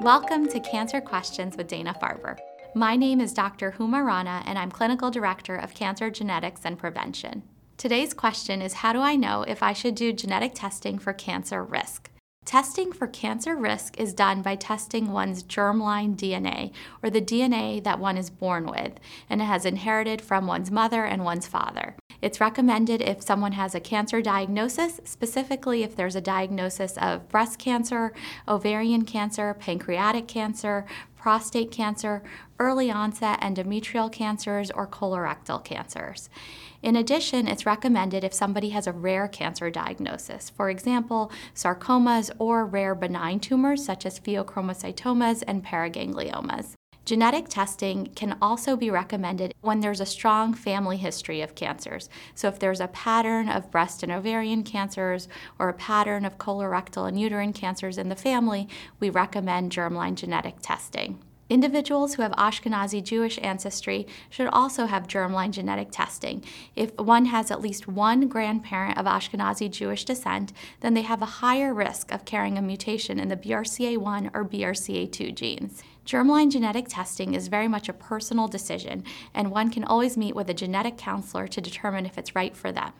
Welcome to Cancer Questions with Dana Farber. My name is Dr. Huma Rana, and I'm Clinical Director of Cancer Genetics and Prevention. Today's question is How do I know if I should do genetic testing for cancer risk? Testing for cancer risk is done by testing one's germline DNA, or the DNA that one is born with, and has inherited from one's mother and one's father. It's recommended if someone has a cancer diagnosis, specifically if there's a diagnosis of breast cancer, ovarian cancer, pancreatic cancer, prostate cancer, early onset endometrial cancers, or colorectal cancers. In addition, it's recommended if somebody has a rare cancer diagnosis, for example, sarcomas or rare benign tumors such as pheochromocytomas and paragangliomas. Genetic testing can also be recommended when there's a strong family history of cancers. So, if there's a pattern of breast and ovarian cancers or a pattern of colorectal and uterine cancers in the family, we recommend germline genetic testing. Individuals who have Ashkenazi Jewish ancestry should also have germline genetic testing. If one has at least one grandparent of Ashkenazi Jewish descent, then they have a higher risk of carrying a mutation in the BRCA1 or BRCA2 genes. Germline genetic testing is very much a personal decision, and one can always meet with a genetic counselor to determine if it's right for them.